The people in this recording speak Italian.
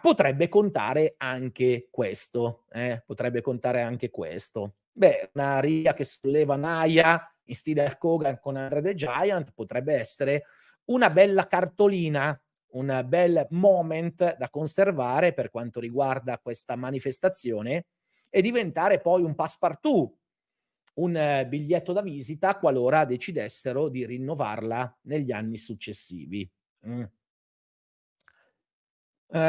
potrebbe contare anche questo, eh? potrebbe contare anche questo. Beh, una Ria che solleva Naya in stile Hulk Hogan con Andre the Giant potrebbe essere una bella cartolina, un bel moment da conservare per quanto riguarda questa manifestazione e diventare poi un passepartout, un eh, biglietto da visita qualora decidessero di rinnovarla negli anni successivi. Mm.